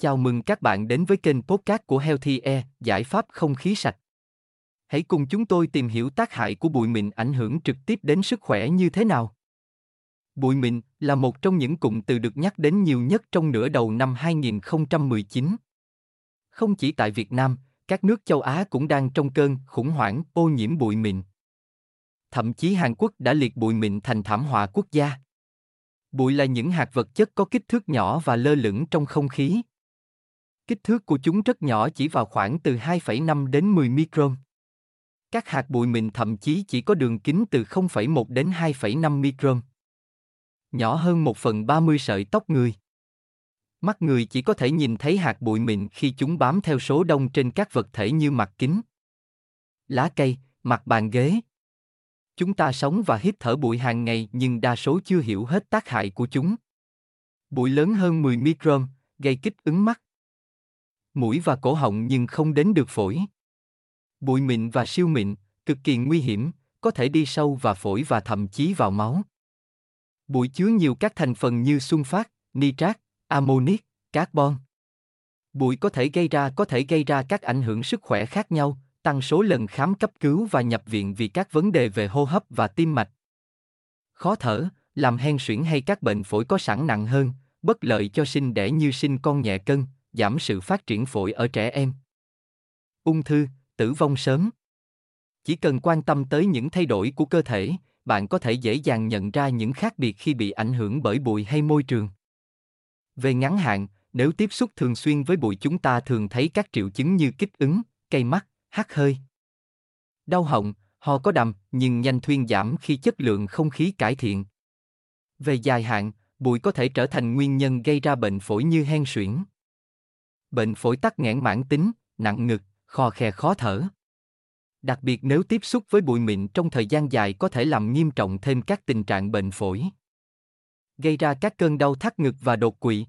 Chào mừng các bạn đến với kênh podcast của Healthy Air, giải pháp không khí sạch. Hãy cùng chúng tôi tìm hiểu tác hại của bụi mịn ảnh hưởng trực tiếp đến sức khỏe như thế nào. Bụi mịn là một trong những cụm từ được nhắc đến nhiều nhất trong nửa đầu năm 2019. Không chỉ tại Việt Nam, các nước châu Á cũng đang trong cơn khủng hoảng ô nhiễm bụi mịn. Thậm chí Hàn Quốc đã liệt bụi mịn thành thảm họa quốc gia. Bụi là những hạt vật chất có kích thước nhỏ và lơ lửng trong không khí. Kích thước của chúng rất nhỏ chỉ vào khoảng từ 2,5 đến 10 micron. Các hạt bụi mịn thậm chí chỉ có đường kính từ 0,1 đến 2,5 micron. Nhỏ hơn 1 phần 30 sợi tóc người. Mắt người chỉ có thể nhìn thấy hạt bụi mịn khi chúng bám theo số đông trên các vật thể như mặt kính, lá cây, mặt bàn ghế. Chúng ta sống và hít thở bụi hàng ngày nhưng đa số chưa hiểu hết tác hại của chúng. Bụi lớn hơn 10 micron, gây kích ứng mắt, mũi và cổ họng nhưng không đến được phổi. Bụi mịn và siêu mịn, cực kỳ nguy hiểm, có thể đi sâu vào phổi và thậm chí vào máu. Bụi chứa nhiều các thành phần như sunfat, nitrat, ammonic, carbon. Bụi có thể gây ra có thể gây ra các ảnh hưởng sức khỏe khác nhau, tăng số lần khám cấp cứu và nhập viện vì các vấn đề về hô hấp và tim mạch. Khó thở, làm hen suyễn hay các bệnh phổi có sẵn nặng hơn, bất lợi cho sinh đẻ như sinh con nhẹ cân, giảm sự phát triển phổi ở trẻ em. Ung thư, tử vong sớm. Chỉ cần quan tâm tới những thay đổi của cơ thể, bạn có thể dễ dàng nhận ra những khác biệt khi bị ảnh hưởng bởi bụi hay môi trường. Về ngắn hạn, nếu tiếp xúc thường xuyên với bụi chúng ta thường thấy các triệu chứng như kích ứng, cay mắt, hắt hơi. Đau họng, ho có đầm nhưng nhanh thuyên giảm khi chất lượng không khí cải thiện. Về dài hạn, bụi có thể trở thành nguyên nhân gây ra bệnh phổi như hen suyễn. Bệnh phổi tắc nghẽn mãn tính, nặng ngực, khò khe khó thở. Đặc biệt nếu tiếp xúc với bụi mịn trong thời gian dài có thể làm nghiêm trọng thêm các tình trạng bệnh phổi. Gây ra các cơn đau thắt ngực và đột quỵ.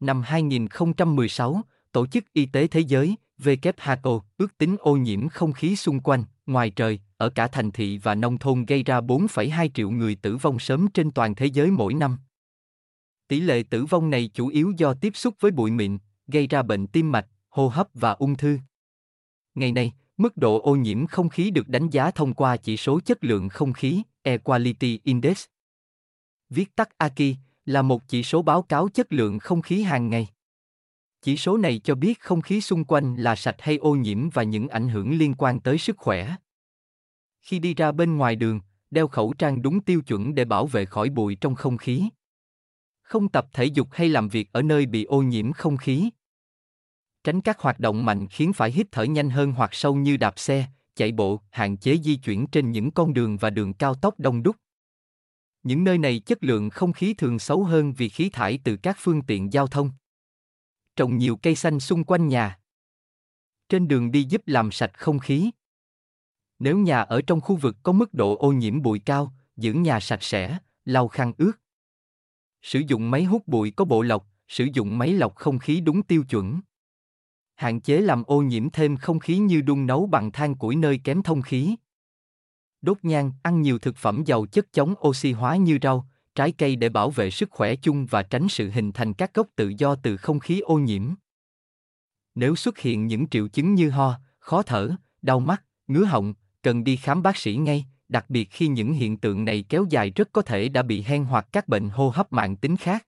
Năm 2016, Tổ chức Y tế Thế giới WHO ước tính ô nhiễm không khí xung quanh, ngoài trời, ở cả thành thị và nông thôn gây ra 4,2 triệu người tử vong sớm trên toàn thế giới mỗi năm. Tỷ lệ tử vong này chủ yếu do tiếp xúc với bụi mịn, gây ra bệnh tim mạch, hô hấp và ung thư. Ngày nay, mức độ ô nhiễm không khí được đánh giá thông qua chỉ số chất lượng không khí, Air Quality Index. Viết tắt AKI là một chỉ số báo cáo chất lượng không khí hàng ngày. Chỉ số này cho biết không khí xung quanh là sạch hay ô nhiễm và những ảnh hưởng liên quan tới sức khỏe. Khi đi ra bên ngoài đường, đeo khẩu trang đúng tiêu chuẩn để bảo vệ khỏi bụi trong không khí. Không tập thể dục hay làm việc ở nơi bị ô nhiễm không khí. Tránh các hoạt động mạnh khiến phải hít thở nhanh hơn hoặc sâu như đạp xe, chạy bộ, hạn chế di chuyển trên những con đường và đường cao tốc đông đúc. Những nơi này chất lượng không khí thường xấu hơn vì khí thải từ các phương tiện giao thông trồng nhiều cây xanh xung quanh nhà. Trên đường đi giúp làm sạch không khí. Nếu nhà ở trong khu vực có mức độ ô nhiễm bụi cao, giữ nhà sạch sẽ, lau khăn ướt. Sử dụng máy hút bụi có bộ lọc, sử dụng máy lọc không khí đúng tiêu chuẩn. Hạn chế làm ô nhiễm thêm không khí như đun nấu bằng than củi nơi kém thông khí. Đốt nhang, ăn nhiều thực phẩm giàu chất chống oxy hóa như rau, trái cây để bảo vệ sức khỏe chung và tránh sự hình thành các gốc tự do từ không khí ô nhiễm. Nếu xuất hiện những triệu chứng như ho, khó thở, đau mắt, ngứa họng, cần đi khám bác sĩ ngay, đặc biệt khi những hiện tượng này kéo dài rất có thể đã bị hen hoặc các bệnh hô hấp mạng tính khác.